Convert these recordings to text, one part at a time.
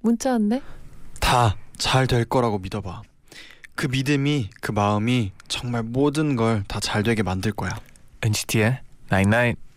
문자 왔네. 다 잘 될 거라고 믿어봐. 그 믿음이 그 마음이 정말 모든 걸 다 잘 되게 만들 거야. NCT의 Night Night. So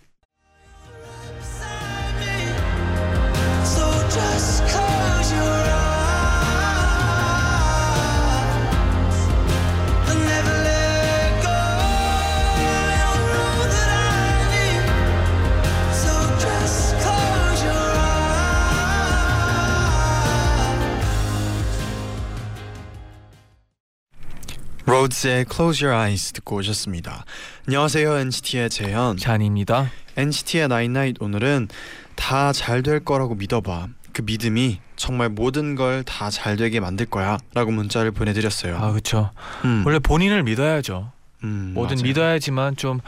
로드의 Close Your Eyes 듣고 오셨습니다. 안녕하세요 NCT의 재현. 잔입니다. NCT의 Night 오늘은 다 잘 될 거라고 믿어봐. 그 믿음이 정말 모든 걸 다 잘 되게 만들 거야라고 문자를 보내드렸어요. 아 그렇죠. 음, 원래 본인을 믿어야죠. 음, 뭐든 맞아요. 믿어야지만 좀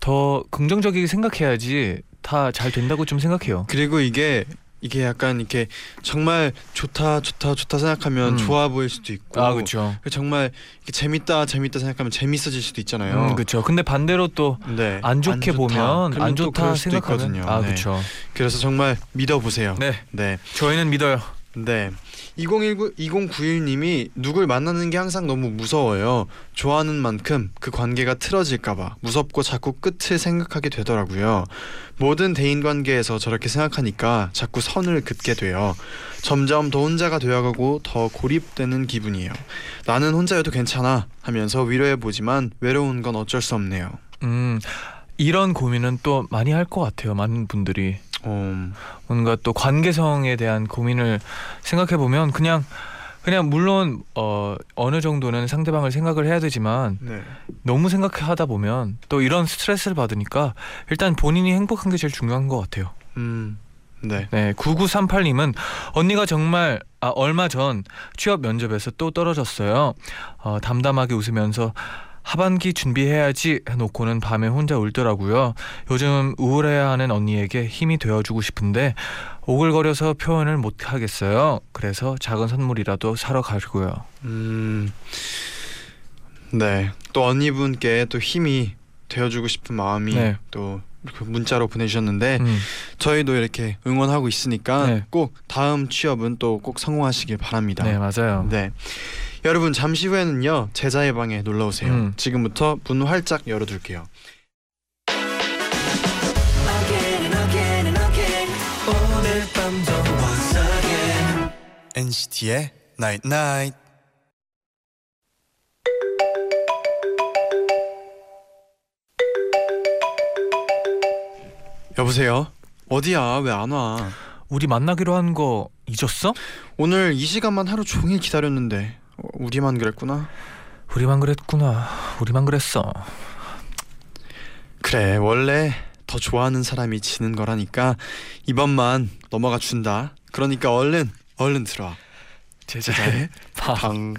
더 긍정적이게 생각해야지 다 잘 된다고 좀 생각해요. 그리고 이게 이게 약간 이렇게 정말 좋다 좋다 좋다 생각하면 음. 좋아 보일 수도 있고 아 그렇죠. 정말 재밌다 재밌다 생각하면 재밌어질 수도 있잖아요. 음, 그렇죠. 근데 반대로 또안 네. 좋게 좋다. 보면 안또 좋다 생각하면 있거든요. 아 네. 그렇죠. 그래서 정말 믿어보세요. 네, 네. 저희는 믿어요. 네. 2019 2091님이 누굴 만나는 게 항상 너무 무서워요. 좋아하는 만큼 그 관계가 틀어질까 봐 무섭고 자꾸 끝을 생각하게 되더라고요. 모든 대인 관계에서 저렇게 생각하니까 자꾸 선을 긋게 돼요. 점점 더 혼자가 되어가고 더 고립되는 기분이에요. 나는 혼자여도 괜찮아 하면서 위로해 보지만 외로운 건 어쩔 수 없네요. 음 이런 고민은 또 많이 할 것 같아요. 많은 분들이 음, 뭔가 또 관계성에 대한 고민을 생각해 보면 그냥 그냥 물론 어 어느 정도는 상대방을 생각을 해야 되지만 네. 너무 생각하다 보면 또 이런 스트레스를 받으니까 일단 본인이 행복한 게 제일 중요한 것 같아요. 음, 네. 네, 9938님은 언니가 정말 아, 얼마 전 취업 면접에서 또 떨어졌어요. 어, 담담하게 웃으면서 하반기 준비해야지 해놓고는 밤에 혼자 울더라고요. 요즘 우울해하는 언니에게 힘이 되어주고 싶은데 오글거려서 표현을 못 하겠어요. 그래서 작은 선물이라도 사러 가려고요. 음, 네. 또 언니분께 또 힘이 되어주고 싶은 마음이 네. 또 문자로 보내주셨는데 음, 저희도 이렇게 응원하고 있으니까 네. 꼭 다음 취업은 또 꼭 성공하시길 바랍니다. 네 맞아요. 네. 여러분 잠시 후에는요 제자의 방에 놀러 오세요. 음. 지금부터 문 활짝 열어둘게요. NCT의 Night Night. 여보세요. 어디야? 왜 안 와? 우리 만나기로 한 거 잊었어? 오늘 이 시간만 하루 종일 기다렸는데 어, 우리만 그랬구나. 우리만 그랬구나. 우리만 그랬어. 그래 원래 더 좋아하는 사람이 지는 거라니까 이번만 넘어가 준다. 그러니까 얼른 얼른 들어와. 제자의 방. 방.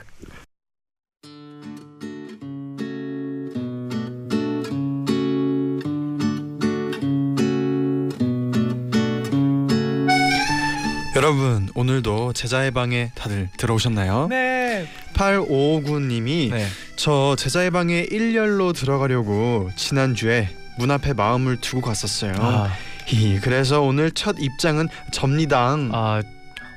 여러분 오늘도 제자의 방에 다들 들어오셨나요? 네. 8559님이 네. 저 제자의 방에 일렬로 들어가려고 지난주에 문 앞에 마음을 두고 갔었어요. 아, 히, 그래서 오늘 첫 입장은 접니다. 아,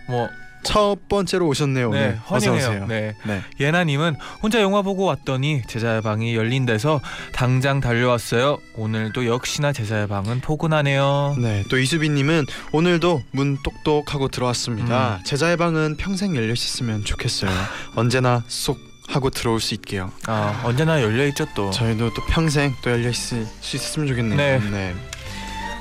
뭐, 첫 번째로 오셨네요. 네, 오늘. 어서 환영해요. 오세요. 네. 네. 예나님은 혼자 영화 보고 왔더니 제자의 방이 열린 데서 당장 달려왔어요. 오늘도 역시나 제자의 방은 포근하네요. 네, 또 이수빈님은 오늘도 문 똑똑하고 들어왔습니다. 음. 제자의 방은 평생 열려 있었으면 좋겠어요. 언제나 쏙 하고 들어올 수 있게요. 아, 언제나 열려 있죠 또. 저희도 또 평생 또 열려 있을 수 있었으면 좋겠네요. 네.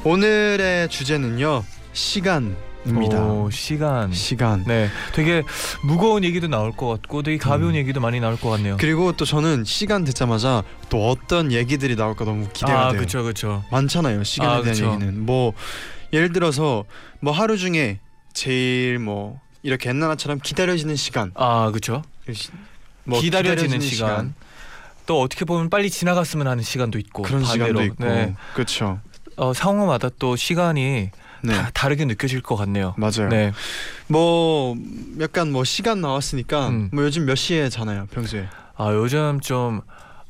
오늘의 주제는요 시간 입니다. 오, 시간. 시간. 네, 되게 무거운 얘기도 나올 것 같고 되게 가벼운 음. 얘기도 많이 나올 것 같네요. 그리고 또 저는 시간 듣자마자 또 어떤 얘기들이 나올까 너무 기대가 아, 돼요. 그렇죠, 그렇죠. 많잖아요 시간에 아, 대한 그쵸. 얘기는 뭐 예를 들어서 뭐 하루 중에 제일 뭐 이렇게 옛날처럼 기다려지는 시간. 아 그렇죠. 뭐 기다려지는 시간. 또 어떻게 보면 빨리 지나갔으면 하는 시간도 있고 그런 반대로. 시간도 있고. 네. 그렇죠. 어, 상황마다 또 시간이 네. 다 다르게 느껴질 것 같네요. 맞아요. 네. 뭐 약간 뭐 시간 나왔으니까 음. 뭐 요즘 몇 시에 자나요 평소에? 아 요즘 좀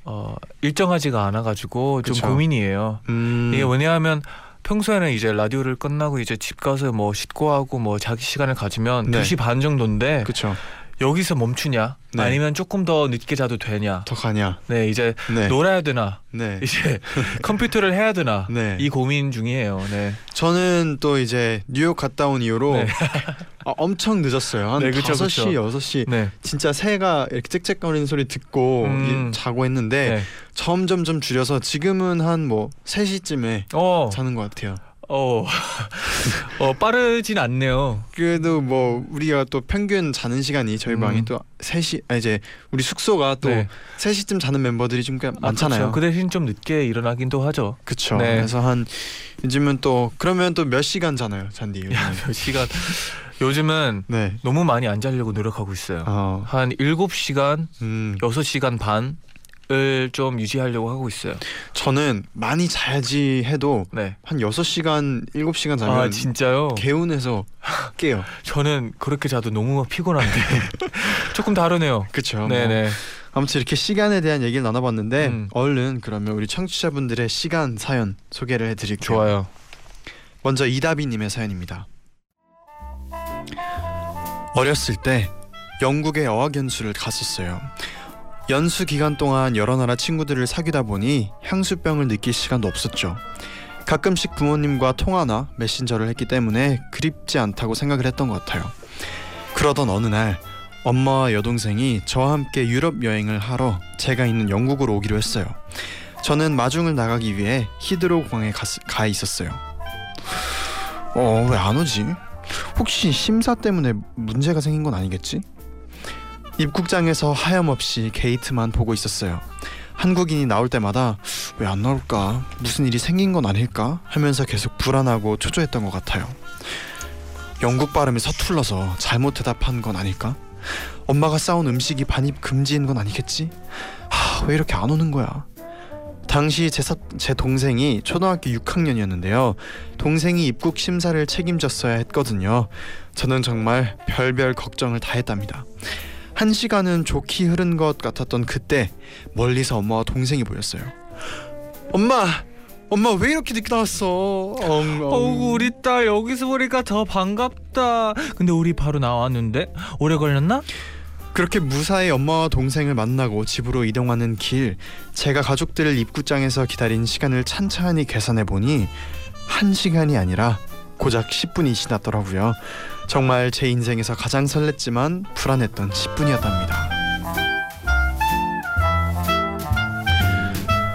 어, 일정하지가 않아가지고 좀 그쵸. 고민이에요. 음. 이게 왜냐하면 평소에는 이제 라디오를 끝나고 이제 집 가서 뭐 씻고 하고 뭐 자기 시간을 가지면 네. 2시 반 정도인데 그렇죠. 여기서 멈추냐 네. 아니면 조금 더 늦게 자도 되냐 더 가냐? 네 이제 네. 놀아야 되나 네. 이제 컴퓨터를 해야 되나 네. 이 고민 중이에요. 네. 저는 또 이제 뉴욕 갔다 온 이후로 네. 아, 엄청 늦었어요. 한 네, 그쵸, 5시, 그쵸. 6시. 네. 진짜 새가 이렇게 짹짹거리는 소리 듣고 음. 이- 자고 했는데 네. 점점 점 줄여서 지금은 한 뭐 3시쯤에 어. 자는 것 같아요. 어. 어 빠르진 않네요. 그래도 뭐 우리가 또 평균 자는 시간이 저희 음. 방이 또 3시 아 이제 우리 숙소가 또 네. 3시쯤 자는 멤버들이 좀 꽤 많잖아요. 아. 그 대신 좀 늦게 일어나긴도 하죠. 그쵸. 네. 그래서 한 요즘은 또 그러면 또 몇 시간 자나요, 잔디? 야, 몇 시간 요즘은 네. 너무 많이 안 자려고 노력하고 있어요. 어. 한 7시간, 음. 6시간 반 을좀 유지하려고 하고 있어요. 저는 많이 자야지 해도 네. 한 6시간, 7시간 자면 아, 진짜요? 개운해서 깨요. 저는 그렇게 자도 너무 피곤한데. 조금 다르네요. 그렇죠. 네, 네. 아무튼 이렇게 시간에 대한 얘기를 나눠 봤는데 음. 얼른 그러면 우리 청취자분들의 시간 사연 소개를 해 드릴게요. 좋아요. 먼저 이다비 님의 사연입니다. 어렸을 때 영국에 어학연수를 갔었어요. 연수 기간 동안 여러 나라 친구들을 사귀다 보니 향수병을 느낄 시간도 없었죠. 가끔씩 부모님과 통화나 메신저를 했기 때문에 그립지 않다고 생각을 했던 것 같아요. 그러던 어느 날 엄마와 여동생이 저와 함께 유럽 여행을 하러 제가 있는 영국으로 오기로 했어요. 저는 마중을 나가기 위해 히드로 공항에 가, 가 있었어요. 어, 왜 안 오지? 혹시 심사 때문에 문제가 생긴 건 아니겠지? 입국장에서 하염없이 게이트만 보고 있었어요. 한국인이 나올 때마다 왜 안 나올까? 무슨 일이 생긴 건 아닐까? 하면서 계속 불안하고 초조했던 것 같아요. 영국 발음이 서툴러서 잘못 대답한 건 아닐까? 엄마가 싸운 음식이 반입 금지인 건 아니겠지? 하, 왜 이렇게 안 오는 거야? 당시 제, 사, 제 동생이 초등학교 6학년이었는데요. 동생이 입국 심사를 책임졌어야 했거든요. 저는 정말 별별 걱정을 다 했답니다. 한 시간은 좋게 흐른 것 같았던 그때 멀리서 엄마와 동생이 보였어요. 엄마, 엄마 왜 이렇게 늦게 나왔어? 엉, 엉. 어우 우리 딸 여기서 보니까 더 반갑다. 근데 우리 바로 나왔는데 오래 걸렸나? 그렇게 무사히 엄마와 동생을 만나고 집으로 이동하는 길, 제가 가족들을 입구장에서 기다린 시간을 찬찬히 계산해 보니 한 시간이 아니라 고작 10분이 지났더라고요. 정말 제 인생에서 가장 설렜지만 불안했던 10분이었답니다.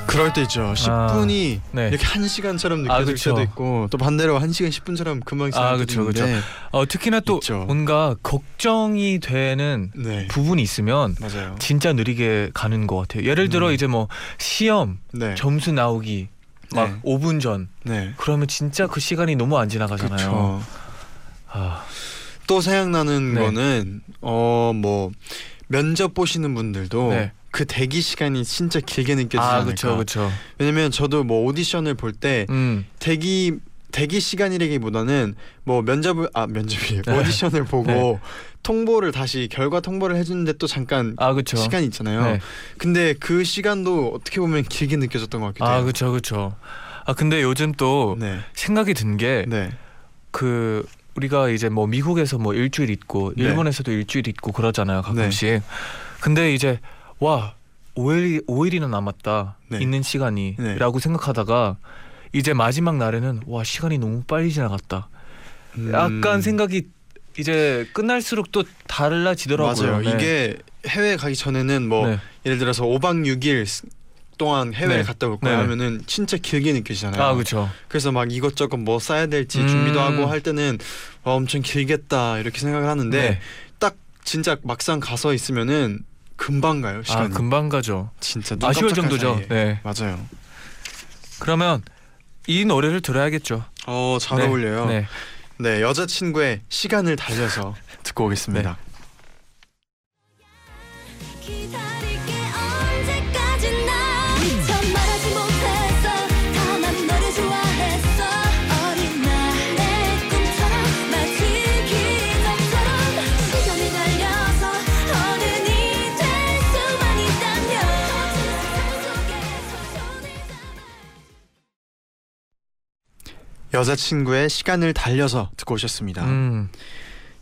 그럴 때 있죠. 10분이 네. 이렇게 한 시간처럼 아, 느껴질 그쵸. 때도 있고 또 반대로 한 시간 10분처럼 금방 아, 그쵸, 때도 있는데 어, 특히나 또 있죠. 뭔가 걱정이 되는 네 부분이 있으면 맞아요. 진짜 느리게 가는 것 같아요. 예를 들어 음. 이제 뭐 시험 네. 점수 나오기 막 네. 5분 전 네. 그러면 진짜 그 시간이 너무 안 지나가잖아요. 그렇죠. 아, 또 생각나는 네. 거는 어 뭐 면접 보시는 분들도 네. 그 대기 시간이 진짜 길게 느껴지지 아 않을까. 그렇죠, 그렇죠. 왜냐면 저도 뭐 오디션을 볼때 음, 대기 대기 시간이라기보다는 뭐 면접을 아 면접이 네. 오디션을 보고 통보를 다시 결과 통보를 해주는데 또 잠깐 아 그렇죠. 시간이 있잖아요. 네. 근데 그 시간도 어떻게 보면 길게 느껴졌던 것 같기도 아 해요. 그렇죠, 그렇죠. 아 근데 요즘 또 네. 생각이 든게 네. 그 우리가 이제 뭐 미국에서 뭐 일주일 있고 네. 일본에서도 일주일 있고 그러잖아요 가끔씩. 근데 이제 와 5일 5일이나 남았다 네. 있는 시간이라고 네. 생각하다가 이제 마지막 날에는 와 시간이 너무 빨리 지나갔다. 음. 약간 생각이 이제 끝날수록 또 달라지더라고요. 맞아요. 네. 이게 해외 가기 전에는 뭐 네. 예를 들어서 5박 6일 동안 해외를 네. 갔다 올 거야 네. 하면은 진짜 길게 느껴지잖아요. 아 그렇죠. 그래서 막 이것저것 뭐 싸야 될지 음. 준비도 하고 할 때는 어, 엄청 길겠다 이렇게 생각을 하는데 네. 딱 진짜 막상 가서 있으면은 금방 가요 아 시간이. 금방 가죠. 진짜 눈 아쉬울 정도죠. 사이에. 네. 맞아요. 그러면 이 노래를 들어야겠죠. 어잘 네. 어울려요. 네. 네. 여자친구의 시간을 달려서 듣고 오겠습니다. 여자친구의 시간을 달려서 듣고 오셨습니다. 음,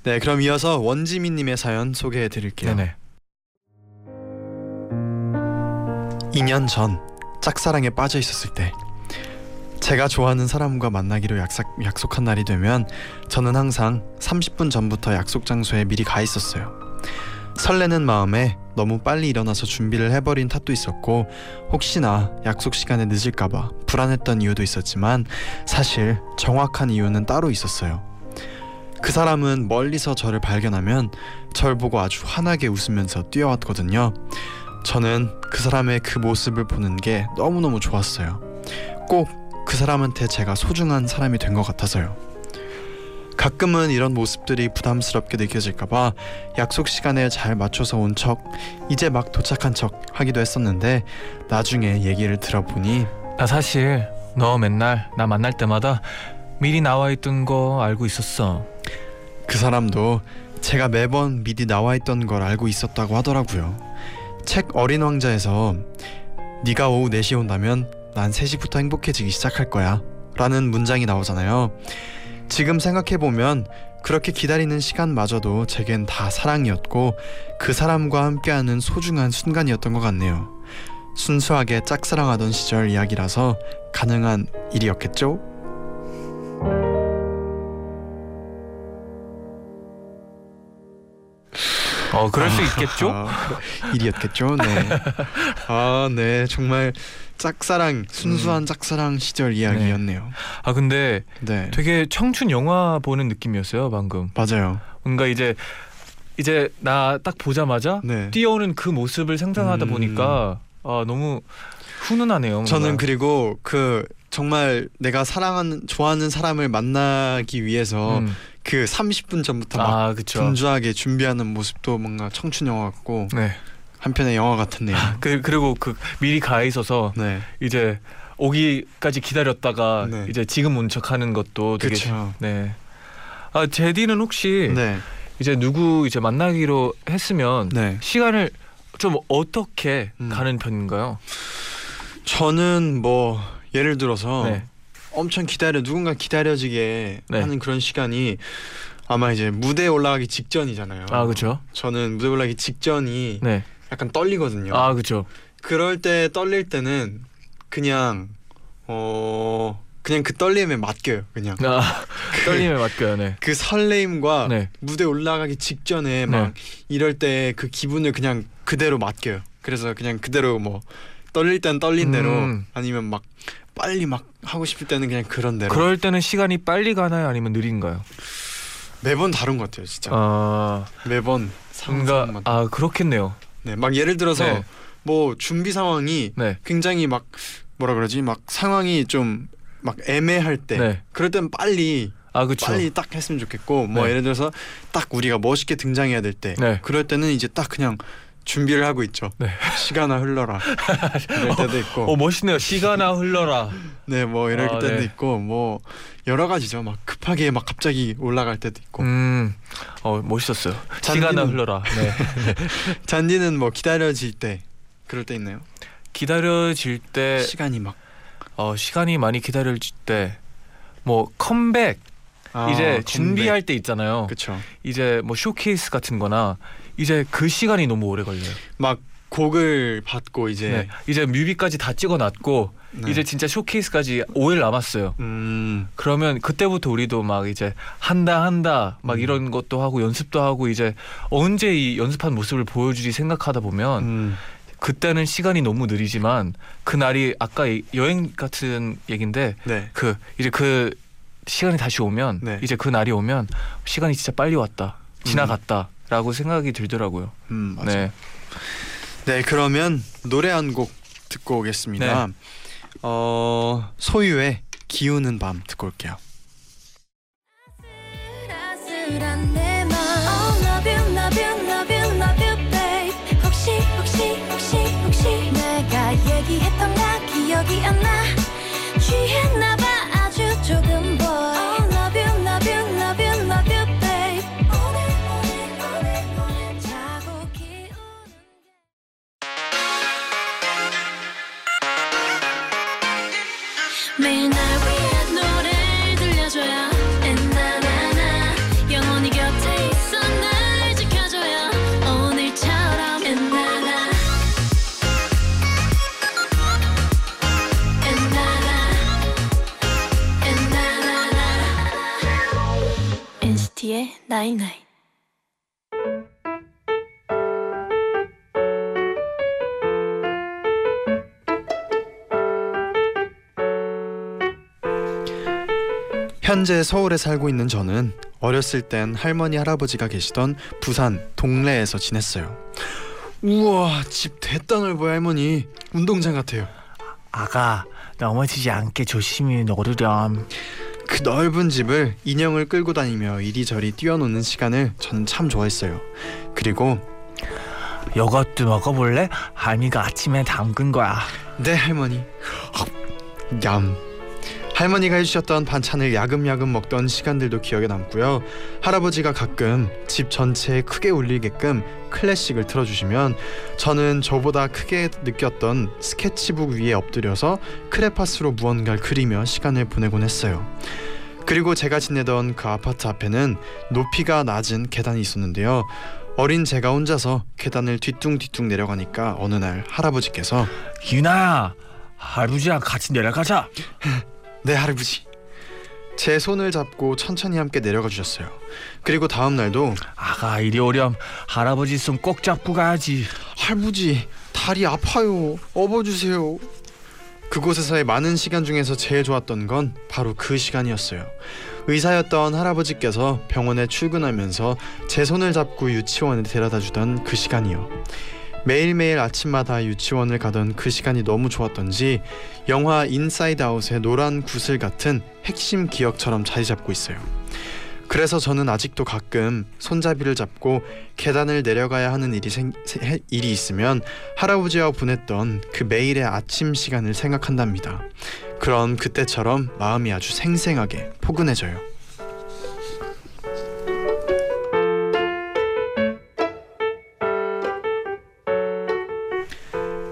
네, 그럼 이어서 원지민 님의 사연 소개해 드릴게요. 네네. 2년 전 짝사랑에 빠져 있었을 때 제가 좋아하는 사람과 만나기로 약속, 약속한 날이 되면 저는 항상 30분 전부터 약속 장소에 미리 가 있었어요. 설레는 마음에 너무 빨리 일어나서 준비를 해버린 탓도 있었고 혹시나 약속 시간에 늦을까봐 불안했던 이유도 있었지만 사실 정확한 이유는 따로 있었어요. 그 사람은 멀리서 저를 발견하면 절 보고 아주 환하게 웃으면서 뛰어왔거든요. 저는 그 사람의 그 모습을 보는 게 너무너무 좋았어요. 꼭 그 사람한테 제가 소중한 사람이 된 것 같아서요. 가끔은 이런 모습들이 부담스럽게 느껴질까봐 약속 시간에 잘 맞춰서 온 척, 이제 막 도착한 척 하기도 했었는데 나중에 얘기를 들어보니 나 사실 너 맨날 나 만날 때마다 미리 나와 있던 거 알고 있었어. 그 사람도 제가 매번 미리 나와 있던 걸 알고 있었다고 하더라고요. 책 어린 왕자에서 네가 오후 4시에 온다면 난 3시부터 행복해지기 시작할 거야 라는 문장이 나오잖아요. 지금 생각해 보면 그렇게 기다리는 시간마저도 제겐 다 사랑이었고 그 사람과 함께하는 소중한 순간이었던 것 같네요. 순수하게 짝사랑하던 시절 이야기라서 가능한 일이었겠죠? 어, 그럴 수 있겠죠? 아, 일이었겠죠. 네. 아, 네. 정말 짝사랑 순수한 짝사랑 시절 이야기였네요. 아 근데 네. 되게 청춘 영화 보는 느낌이었어요 방금. 맞아요. 뭔가 이제 이제 나 딱 보자마자 네. 뛰어오는 그 모습을 상상하다 음. 보니까 아 너무 훈훈하네요. 뭔가. 저는 그리고 그 정말 내가 사랑하는 좋아하는 사람을 만나기 위해서 음. 그 30분 전부터 막 아. 분주하게 준비하는 모습도 뭔가 청춘 영화 같고 네. 한편의 영화 같았네요. 그 그리고 그 미리 가 있어서 네. 이제 오기까지 기다렸다가 네. 이제 지금 온 척하는 것도 되게 그렇죠. 네. 아 제디는 혹시 네. 이제 누구 이제 만나기로 했으면 네. 시간을 좀 어떻게 음. 가는 편인가요? 저는 뭐 예를 들어서 네. 엄청 기다려 누군가 기다려지게 네. 하는 그런 시간이 아마 이제 무대에 올라가기 직전이잖아요. 아 그렇죠. 저는 무대 에 올라가기 직전이 네. 약간 떨리거든요. 아 그렇죠. 그럴 때 떨릴 때는 그냥 어 그냥 그 떨림에 맡겨요. 그냥 아 떨림에 맡겨요. 네. 그 설레임과 네. 무대 에 올라가기 직전에 막 이럴 때 그 기분을 그냥 그대로 맡겨요. 그래서 그냥 그대로 뭐 떨릴 땐 떨린 대로 음. 아니면 막 빨리 막 하고 싶을 때는 그냥 그런 대로 그럴 때는 시간이 빨리 가나요, 아니면 느린가요? 매번 다른 것 같아요, 진짜. 아 매번 상상만. 아 그렇겠네요. 네, 막 예를 들어서 네. 뭐 준비 상황이 네. 굉장히 막 뭐라 그러지? 막 상황이 좀 막 애매할 때 네. 그럴 땐 빨리 아 그렇죠. 빨리 딱 했으면 좋겠고 뭐 네. 예를 들어서 딱 우리가 멋있게 등장해야 될때 네. 그럴 때는 이제 딱 그냥 준비를 하고 있죠. 네. 시간아 흘러라 이럴 때도 있고 어 멋있네요. 시간아 흘러라. 네 뭐 이럴 아, 때도 네. 있고 뭐 여러 가지죠. 막 급하게 막 갑자기 올라갈 때도 있고 음, 어 멋있었어요. 시간아 잔디는- 흘러라. 네. 잔디는 뭐 기다려질 때 그럴 때 있나요? 기다려질 때, 시간이 막 어 시간이 많이 기다려질 때, 뭐 컴백 아, 이제 준비할 때 있잖아요. 그렇죠. 이제 뭐 쇼케이스 같은-거나 이제 그 시간이 너무 오래 걸려요. 막 곡을 받고 이제 네. 이제 뮤비까지 다 찍어놨고 네. 이제 진짜 쇼케이스까지 5일 남았어요. 음 그러면 그때부터 우리도 막 이제 한다 한다 막 음. 이런 것도 하고 연습도 하고 이제 언제 이 연습한 모습을 보여주지 생각하다 보면 음. 그때는 시간이 너무 느리지만 그 날이 아까 이 여행 같은 얘긴데 네. 그 이제 그 시간이 다시 오면 네. 이제 그 날이 오면 시간이 진짜 빨리 왔다 지나갔다라고 생각이 들더라고요. 음 맞아. 네. 네 그러면 노래 한 곡 듣고 오겠습니다. 어 소유의 기우는 밤 듣고 올게요. night night 현재 서울에 살고 있는 저는 어렸을 땐 할머니 할아버지가 계시던 부산 동래에서 지냈어요. 우와 집 됐다 넓어요 할머니 운동장 같아요. 아가 넘어지지 않게 조심히 노르렴. 그 넓은 집을 인형을 끌고 다니며 이리저리 뛰어노는 시간을 저는 참 좋아했어요. 그리고 요것도 먹어볼래? 할미가 아침에 담근 거야. 네 할머니 얌 할머니가 해주셨던 반찬을 야금야금 먹던 시간들도 기억에 남고요. 할아버지가 가끔 집 전체에 크게 울리게끔 클래식을 틀어주시면 저는 저보다 크게 느꼈던 스케치북 위에 엎드려서 크레파스로 무언가를 그리며 시간을 보내곤 했어요. 그리고 제가 지내던 그 아파트 앞에는 높이가 낮은 계단이 있었는데요. 어린 제가 혼자서 계단을 뒤뚱뒤뚱 내려가니까 어느 날 할아버지께서 유나야 할아버지랑 같이 내려가자. 네 할아버지. 제 손을 잡고 천천히 함께 내려가 주셨어요. 그리고 다음 날도 아가 이리 오렴. 할아버지 손 꼭 잡고 가야지. 할아버지 다리 아파요. 업어주세요. 그곳에서의 많은 시간 중에서 제일 좋았던 건 바로 그 시간이었어요. 의사였던 할아버지께서 병원에 출근하면서 제 손을 잡고 유치원에 데려다 주던 그 시간이요 매일매일 아침마다 유치원을 가던 그 시간이 너무 좋았던지 영화 인사이드 아웃의 노란 구슬 같은 핵심 기억처럼 자리 잡고 있어요. 그래서 저는 아직도 가끔 손잡이를 잡고 계단을 내려가야 하는 일이 생, 일이 있으면 할아버지와 보냈던 그 매일의 아침 시간을 생각한답니다. 그럼 그때처럼 마음이 아주 생생하게 포근해져요.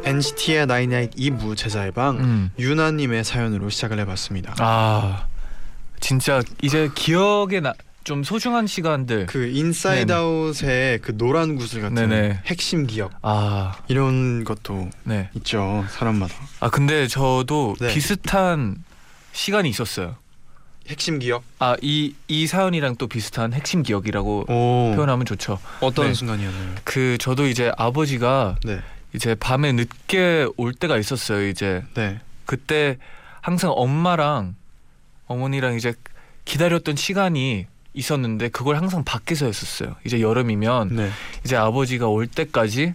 NCT의 나이나잇 2부 제자의 방 음. 유나님의 사연으로 시작을 해봤습니다. 아 진짜 이제 기억에 나, 좀 소중한 시간들. 그 인사이드 네. 아웃의 그 노란 구슬 같은 네네. 핵심 기억 아 이런 것도 네. 있죠 사람마다 아 근데 저도 네. 비슷한 시간이 있었어요. 핵심 기억 아이이 사연이랑 또 비슷한 핵심 기억이라고 오 표현하면 좋죠. 어떤 네. 순간이었나요? 그 저도 이제 아버지가 네, 이제 밤에 늦게 올 때가 있었어요. 이제 네, 그때 항상 엄마랑 어머니랑 이제 기다렸던 시간이 있었는데 그걸 항상 밖에서 했었어요. 이제 여름이면 네, 이제 아버지가 올 때까지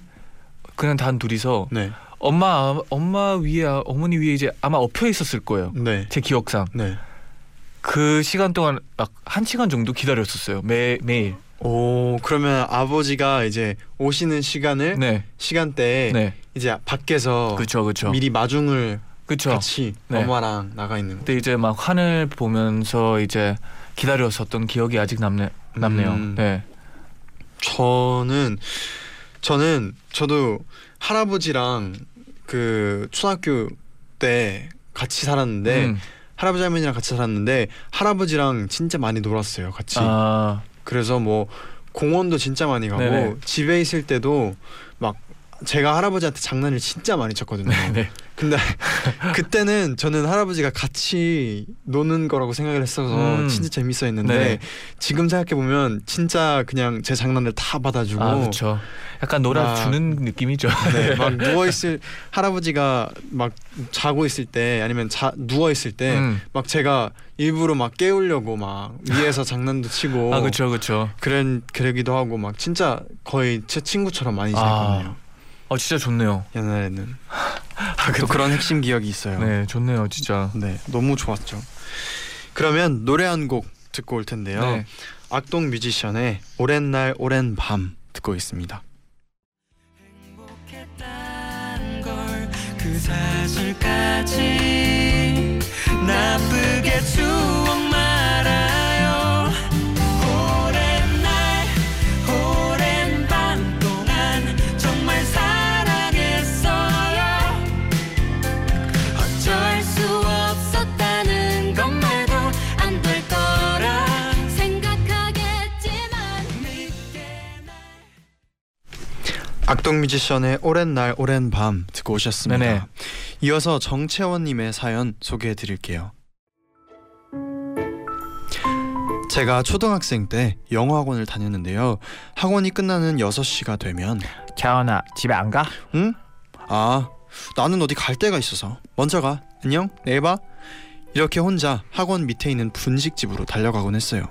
그냥 단 둘이서 네, 엄마 엄마 위에 어머니 위에 이제 아마 엎여 있었을 거예요. 네, 제 기억상 네. 그 시간 동안 막 한 시간 정도 기다렸었어요. 매 매일. 오 그러면 아버지가 이제 오시는 시간을 네, 시간대에 네, 이제 밖에서 그렇죠, 네. 미리 마중을 그렇죠. 같이 네. 엄마랑 나가 있는 거. 그때 이제 막 하늘 보면서 이제 기다렸었던 기억이 아직 남네 남네요. 음. 네, 저는 저는 저도 할아버지랑 그 초등학교 때 같이 살았는데 음. 할아버지 할머니랑 같이 살았는데 할아버지랑 진짜 많이 놀았어요 같이 아, 그래서 뭐 공원도 진짜 많이 가고 네네. 집에 있을 때도 막 제가 할아버지한테 장난을 진짜 많이 쳤거든요 네. 근데 그때는 저는 할아버지가 같이 노는 거라고 생각을 했어서 음. 진짜 재밌어 했는데 네네. 지금 생각해 보면 진짜 그냥 제 장난을 다 받아주고 아, 그렇죠. 약간 놀아주는 막- 느낌이죠. 네, 막 누워 있을 할아버지가 막 자고 있을 때 아니면 자 누워 있을 때막 음. 제가 일부러 막 깨우려고 막 위에서 장난도 치고 아, 그렇죠, 그렇죠. 그런 그러기도 하고 막 진짜 거의 제 친구처럼 많이 지냈거든요. 어, 진짜 좋네요. 옛날에는 아, 또 그런 핵심 기억이 있어요. 네, 좋네요, 진짜. 네, 너무 좋았죠. 그러면 노래 한 곡 듣고 올 텐데요. 네. 악동 뮤지션의 오랜 날 오랜 밤 듣고 있습니다. 걸그 사실까지 나쁘게 추 악동 뮤지션의 오랜 날 오랜 밤 듣고 오셨습니다. 네네. 이어서 정채원님의 사연 소개해 드릴게요. 제가 초등학생 때 영어 학원을 다녔는데요. 학원이 끝나는 6시가 되면 자원아 집에 안 가? 응? 아, 나는 어디 갈 데가 있어서 먼저 가. 안녕. 내일 봐. 이렇게 혼자 학원 밑에 있는 분식집으로 달려가곤 했어요.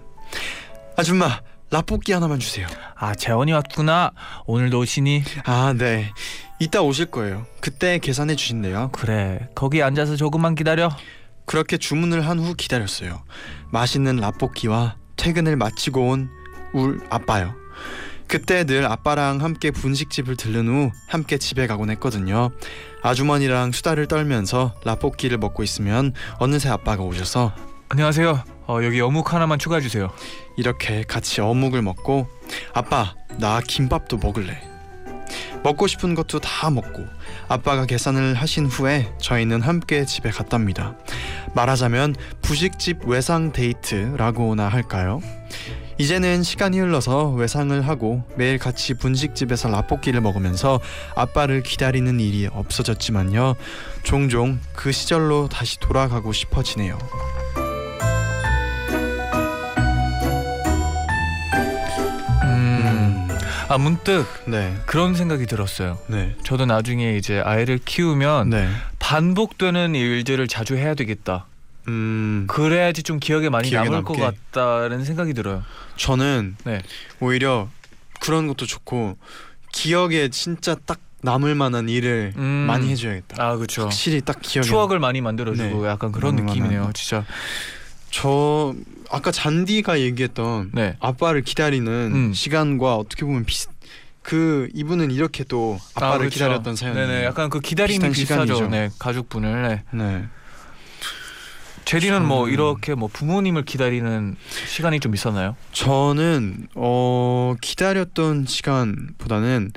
아줌마, 라볶이 하나만 주세요. 아 재원이 왔구나. 오늘도 오시니? 아, 네. 이따 오실 거예요. 그때 계산해 주신대요. 그래 거기 앉아서 조금만 기다려. 그렇게 주문을 한 후 기다렸어요. 맛있는 라볶이와 퇴근을 마치고 온 울 아빠요. 그때 늘 아빠랑 함께 분식집을 들른 후 함께 집에 가곤 했거든요. 아주머니랑 수다를 떨면서 라볶이를 먹고 있으면 어느새 아빠가 오셔서 안녕하세요. 어, 여기 어묵 하나만 추가해 주세요. 이렇게 같이 어묵을 먹고 아빠 나 김밥도 먹을래. 먹고 싶은 것도 다 먹고 아빠가 계산을 하신 후에 저희는 함께 집에 갔답니다. 말하자면 부식집 외상 데이트라고나 할까요? 이제는 시간이 흘러서 외상을 하고 매일 같이 분식집에서 라볶이를 먹으면서 아빠를 기다리는 일이 없어졌지만요. 종종 그 시절로 다시 돌아가고 싶어지네요. 아 문득 네, 그런 생각이 들었어요. 네, 저도 나중에 이제 아이를 키우면 네. 반복되는 일들을 자주 해야 되겠다. 음, 그래야지 좀 기억에 많이 기억에 남을 것 남게. 같다는 생각이 들어요. 저는 네. 오히려 그런 것도 좋고 기억에 진짜 딱 남을 만한 일을 음. 많이 해줘야겠다. 아 그렇죠. 확실히 딱 기억에 추억을 많이 만들어주고 네. 약간 그런 느낌이네요. 진짜. 저 아까 잔디가 얘기했던 네. 아빠를 기다리는 음. 시간과 어떻게 보면 비슷. 그 이분은 이렇게 또 아빠를 그렇죠. 기다렸던 사연이. 네네. 약간 그 기다림이 비슷하죠. 네. 가족분을. 네. 네. 제디는 뭐 이렇게 뭐 부모님을 기다리는 시간이 좀 있었나요? 저는 어 기다렸던 시간보다는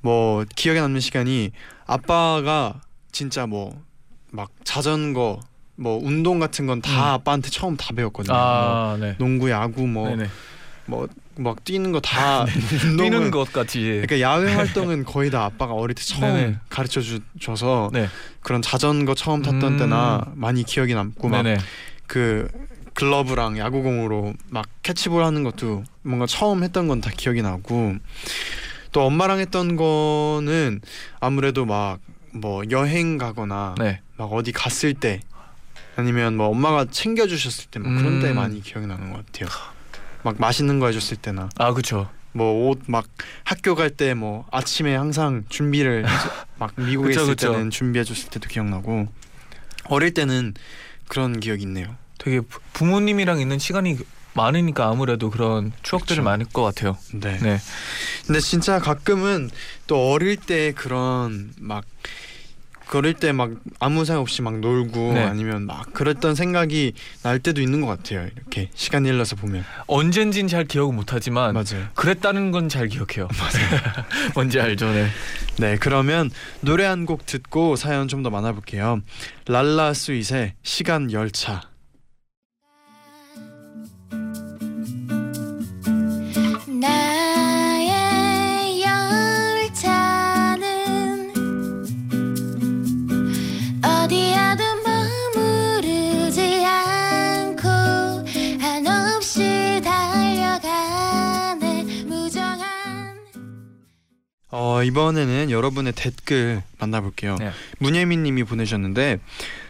뭐 기억에 남는 시간이 아빠가 진짜 뭐 막 자전거 뭐 운동 같은 건다 음. 아빠한테 처음 다 배웠거든요. 뭐 아, 네. 농구, 야구 뭐. 뭐 막 뛰는 거다 뛰는 것 같이. 그러니까 야외 활동은 거의 다 아빠가 어릴 때 처음 네네. 가르쳐 주, 줘서 네. 그런 자전거 처음 탔던 음. 때나 많이 기억이 남고 네네. 막그 글러브랑 야구공으로 막 캐치볼 하는 것도 뭔가 처음 했던 건 다 기억이 나고 또 엄마랑 했던 거는 아무래도 막 뭐 여행 가거나 네. 막 어디 갔을 때 아니면 뭐 엄마가 챙겨 주셨을 때 막 그런 때 음. 많이 기억이 나는 것 같아요. 막 맛있는 거 해줬을 때나 아 그렇죠. 뭐 옷 막 학교 갈 때 뭐 아침에 항상 준비를 막 미국에 그쵸, 있을 그쵸. 때는 준비해 줬을 때도 기억나고 어릴 때는 그런 기억이 있네요. 되게 부- 부모님이랑 있는 시간이 많으니까 아무래도 그런 추억들이 그쵸. 많을 것 같아요. 네. 네. 근데 진짜 가끔은 또 어릴 때 그런 막 어릴 때막 아무 생각 없이 막 놀고 네. 아니면 막 그랬던 생각이 날 때도 있는 것 같아요. 이렇게 시간이 흘러서 보면 언젠진 잘 기억은 못하지만 맞아요. 그랬다는 건 잘 기억해요. 맞아요. 뭔지 알죠, 네. 네, 그러면 노래 한 곡 듣고 사연 좀 더 만나볼게요. 랄라 스윗의 시간 열차. 어, 이번에는 여러분의 댓글 만나볼게요. 네. 문예민님이 보내셨는데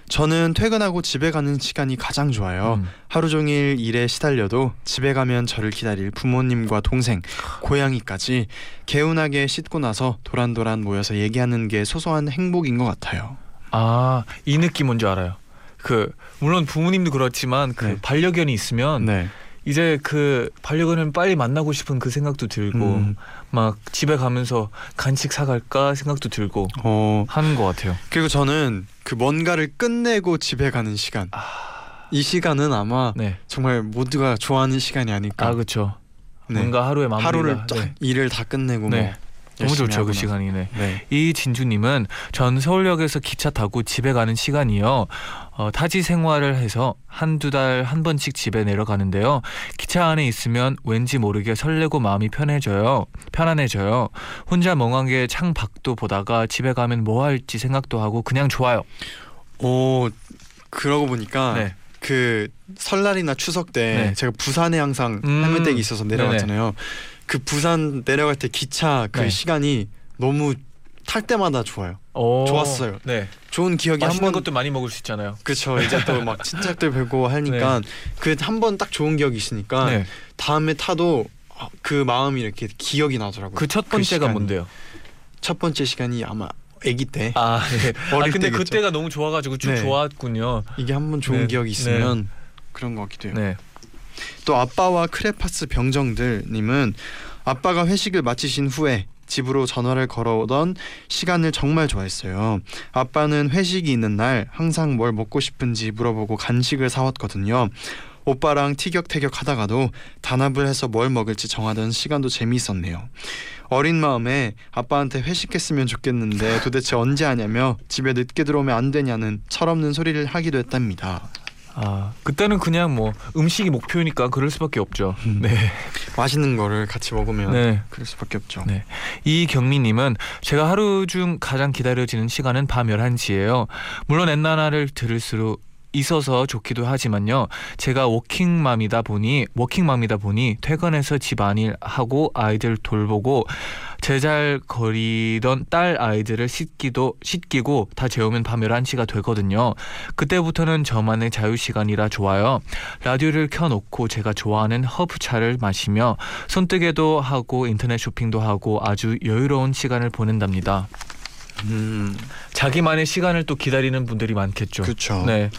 저는 퇴근하고 집에 가는 시간이 가장 좋아요. 음. 하루 종일 일에 시달려도 집에 가면 저를 기다릴 부모님과 동생, 고양이까지 개운하게 씻고 나서 도란도란 모여서 얘기하는 게 소소한 행복인 것 같아요. 아, 이 느낌 뭔지 알아요. 그 물론 부모님도 그렇지만 그 네. 반려견이 있으면 네. 이제 그 반려견을 빨리 만나고 싶은 그 생각도 들고 음, 막 집에 가면서 간식 사갈까 생각도 들고 어 하는 것 같아요. 그리고 저는 그 뭔가를 끝내고 집에 가는 시간. 이 시간은 아마 네. 정말 모두가 좋아하는 시간이 아닐까. 아 그렇죠. 네. 뭔가 하루의 마무리가 하루를 딱 네. 일을 다 끝내고 네. 뭐 너무 열심히 좋죠 하고 그 나서. 시간이. 네. 네. 이 진주님은 전 서울역에서 기차 타고 집에 가는 시간이요. 어, 타지 생활을 해서 한두 달 한 번씩 집에 내려가는데요. 기차 안에 있으면 왠지 모르게 설레고 마음이 편해져요. 편안해져요. 혼자 멍하게 창 밖도 보다가 집에 가면 뭐 할지 생각도 하고 그냥 좋아요. 오 그러고 보니까 네. 그 설날이나 추석 때 네. 제가 부산에 항상 음. 해물댁이 있어서 내려갔잖아요. 그 부산 내려갈 때 기차 그 네. 시간이 너무 탈 때마다 좋아요. 오. 좋았어요. 네. 좋은 기억이 맛있는 한번 것도 많이 먹을 수 있잖아요. 그쵸 이제 또 막 친척들 뵈고 하니까 그한 번 딱 좋은 기억이 있으니까 네. 다음에 타도 아, 그 마음이 이렇게 기억이 나더라고요. 그 첫 번째가 시간이. 뭔데요? 첫 번째 시간이 아마 아기 때 아, 네. 아 어릴 근데 때겠죠. 그때가 너무 좋아가지고 쭉 네. 좋았군요. 이게 한 번 좋은 네. 기억이 있으면 그런 것 같기도 해요. 네. 또 아빠와 크레파스 병정들님은 아빠가 회식을 마치신 후에 집으로 전화를 걸어오던 시간을 정말 좋아했어요. 아빠는 회식이 있는 날 항상 뭘 먹고 싶은지 물어보고 간식을 사왔거든요. 오빠랑 티격태격 하다가도 단합을 해서 뭘 먹을지 정하던 시간도 재미있었네요. 어린 마음에 아빠한테 회식했으면 좋겠는데 도대체 언제 하냐며 집에 늦게 들어오면 안 되냐는 철없는 소리를 하기도 했답니다. 아 그때는 그냥 뭐 음식이 목표니까 그럴 수밖에 없죠. 네. 맛있는 거를 같이 먹으면 네. 그럴 수밖에 없죠. 네. 이경민님은 제가 하루 중 가장 기다려지는 시간은 밤 11시예요. 물론 엔나나를 들을수록 있어서 좋기도 하지만요. 제가 워킹맘이다 보니 워킹맘이다 보니 퇴근해서 집안일 하고 아이들 돌보고 제잘 거리던 딸 아이들을 씻기도 씻기고 다 재우면 밤 11시가 되거든요. 그때부터는 저만의 자유 시간이라 좋아요. 라디오를 켜 놓고 제가 좋아하는 허브차를 마시며 손뜨개도 하고 인터넷 쇼핑도 하고 아주 여유로운 시간을 보낸답니다. 음, 자기만의 시간을 또 기다리는 분들이 많겠죠. 그렇죠. 네.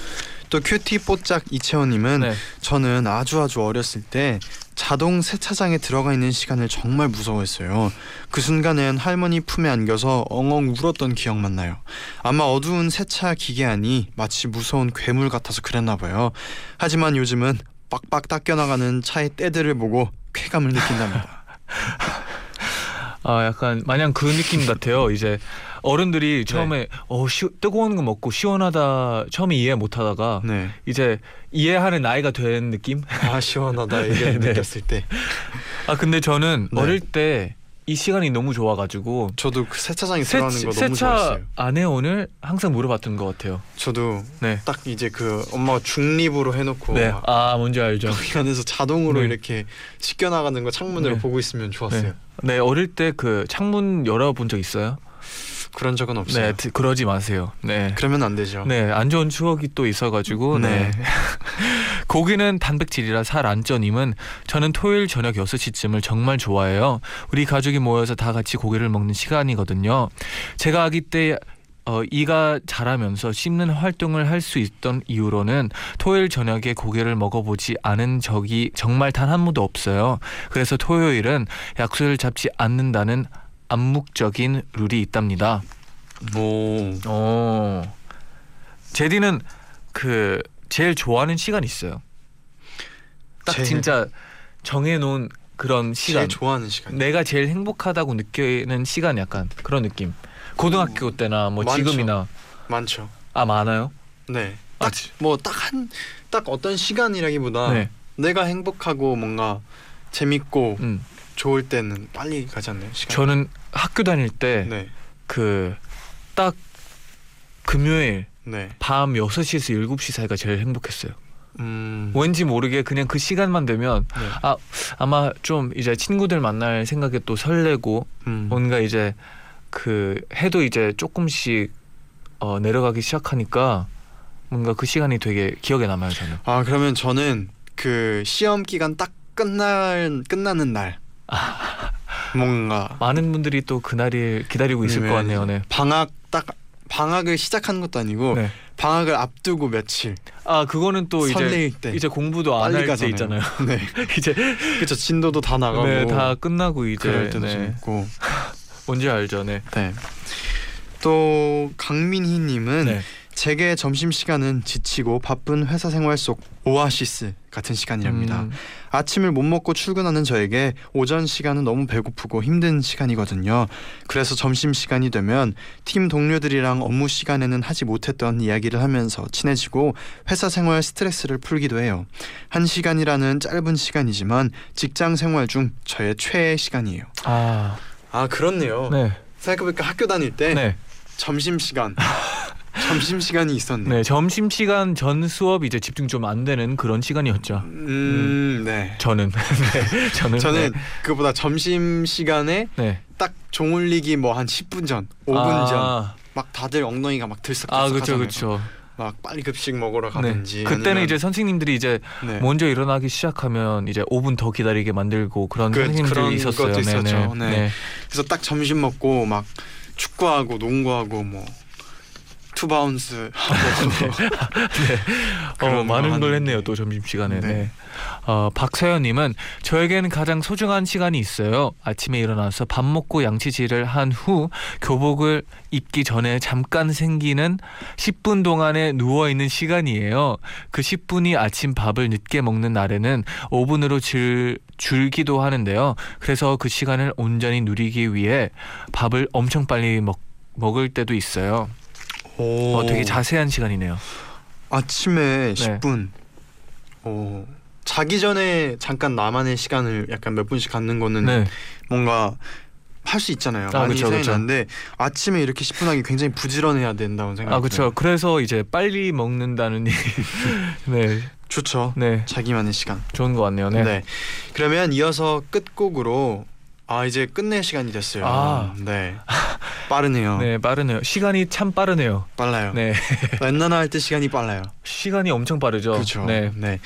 또 큐티 뽀짝 이채원님은 네. 저는 아주 아주 어렸을 때 자동 세차장에 들어가 있는 시간을 정말 무서워했어요. 그 순간엔 할머니 품에 안겨서 엉엉 울었던 기억만 나요. 아마 어두운 세차 기계 안이 마치 무서운 괴물 같아서 그랬나 봐요. 하지만 요즘은 빡빡 닦여 나가는 차의 때들을 보고 쾌감을 느낀답니다. 아 약간 마냥 그 느낌 같아요. 이제 어른들이 처음에 어 시, 뜨거운 거 먹고 시원하다 처음에 이해 못하다가 네. 이제 이해하는 나이가 된 느낌? 아 시원하다 이게 네, 네. 느꼈을 때 아 근데 저는 네. 어릴 때 이 시간이 너무 좋아가지고 저도 그 세차장에 세, 들어가는 거 너무 좋아했어요. 안에 오늘 항상 물어봤던 것 같아요. 저도 네. 딱 이제 그 엄마가 중립으로 해놓고 네. 막아 뭔지 알죠. 거기 안에서 자동으로 네. 이렇게 씻겨 나가는 거 창문으로 네. 보고 있으면 좋았어요. 네. 네 어릴 때 그 창문 열어본 적 있어요? 그런 적은 없어요. 네 드- 그러지 마세요. 네. 그러면 안 되죠. 네, 안 좋은 추억이 또 있어가지고 네. 네. 고기는 단백질이라 살 안 쪄님은 저는 토요일 저녁 6시쯤을 정말 좋아해요. 우리 가족이 모여서 다 같이 고기를 먹는 시간이거든요. 제가 아기 때 어, 이가 자라면서 씹는 활동을 할 수 있던 이유로는 토요일 저녁에 고기를 먹어보지 않은 적이 정말 단 한 번도 없어요. 그래서 토요일은 약속을 잡지 않는다는 암묵적인 룰이 있답니다. 오. 어. 제디는 그 제일 좋아하는 시간 있어요. 딱 제일- 진짜 정해놓은 그런 시간. 제일 좋아하는 시간. 내가 제일 행복하다고 느끼는 시간 약간 그런 느낌. 고등학교 때나 뭐 많죠. 지금이나 많죠. 아 많아요. 네. 아, 딱뭐딱한딱 어떤 시간이라기보다 네. 내가 행복하고 뭔가 재밌고 음. 좋을 때는 빨리 가지 않나요? 시간. 저는 학교 다닐 때 네. 그딱 금요일 네. 밤 6시에서 7시 사이가 제일 행복했어요. 음. 왠지 모르게 그냥 그 시간만 되면 네. 아 아마 좀 이제 친구들 만날 생각에 또 설레고 음. 뭔가 이제 그 해도 이제 조금씩 어, 내려가기 시작하니까 뭔가 그 시간이 되게 기억에 남아요 저는. 아 그러면 저는 그 시험 기간 딱 끝날 끝나는 날 뭔가 많은 분들이 또 그날을 기다리고 있을 네, 것 같네요. 네. 방학 딱 방학을 시작하는 것도 아니고 네. 방학을 앞두고 며칠 아 그거는 또 이제 때 이제 공부도 안 할 때. 있잖아요. 네, 이제 그렇죠. 진도도 다 나가고 네, 다 끝나고 이제 그럴 때도 네. 재밌고. 뭔지 알죠, 네. 네. 또 강민희님은 네. 제게 점심 시간은 지치고 바쁜 회사 생활 속 오아시스 같은 시간이랍니다. 음, 아침을 못 먹고 출근하는 저에게 오전 시간은 너무 배고프고 힘든 시간이거든요. 그래서 점심 시간이 되면 팀 동료들이랑 업무 시간에는 하지 못했던 이야기를 하면서 친해지고 회사 생활 스트레스를 풀기도 해요. 한 시간이라는 짧은 시간이지만 직장 생활 중 저의 최애 시간이에요. 아, 아 그렇네요. 네, 생각해보니까 학교 다닐 때 네. 점심 시간 점심 시간이 있었네. 네, 점심 시간 전 수업 이제 집중 좀 안 되는 그런 시간이었죠. 음, 네. 저는 네, 저는 저는 그보다 점심 시간에 네. 딱 종올리기 뭐 한 10분 전, 5분 전, 아, 막 다들 엉덩이가 막 들썩들썩 아 그렇죠 하잖아요. 그렇죠. 막 빨리 급식 먹으러 네. 가든지. 그때는 아니면- 이제 선생님들이 이제 네. 먼저 일어나기 시작하면 이제 5분 더 기다리게 만들고 그런 그- 선생님들이 그런 있었어요. 것도 있었죠. 네네. 네. 그래서 딱 점심 먹고 막 축구하고 농구하고 뭐 two bounce 하고 어, 그런 거 많은 걸. 했네요. 또 점심 시간에. 네. 네. 어, 박서연님은 저에게는 가장 소중한 시간이 있어요. 아침에 일어나서 밥 먹고 양치질을 한 후 교복을 입기 전에 잠깐 생기는 10분 동안에 누워 있는 시간이에요. 그 10분이 아침 밥을 늦게 먹는 날에는 5분으로 줄 줄기도 하는데요. 그래서 그 시간을 온전히 누리기 위해 밥을 엄청 빨리 먹 먹을 때도 있어요. 오. 어, 되게 자세한 시간이네요. 아침에 네. 10분. 오. 자기 전에 잠깐 나만의 시간을 약간 몇 분씩 갖는 거는 네. 뭔가 할 수 있잖아요. 아, 많이 생각이. 나는데 아침에 이렇게 10분 하기 굉장히 부지런해야 된다고 생각해요. 아 그렇죠. 그래서 이제 빨리 먹는다는 얘기. 네, 좋죠. 네, 자기만의 시간. 좋은 것 같네요. 네. 네. 그러면 이어서 끝곡으로 아 이제 끝낼 시간이 됐어요. 아. 네. 빠르네요. 네, 빠르네요. 시간이 참 빠르네요. 빨라요. 네, 랜나나 할 때 시간이 빨라요. 시간이 엄청 빠르죠. 그렇죠. 네, 네.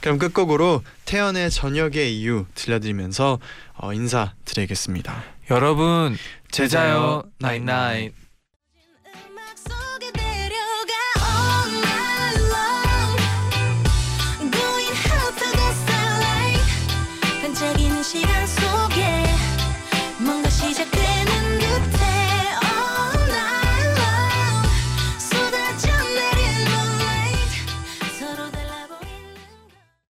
그럼 끝곡으로 태연의 저녁의 이유 들려드리면서 어, 인사 드리겠습니다. 여러분 제자요 나잇나잇.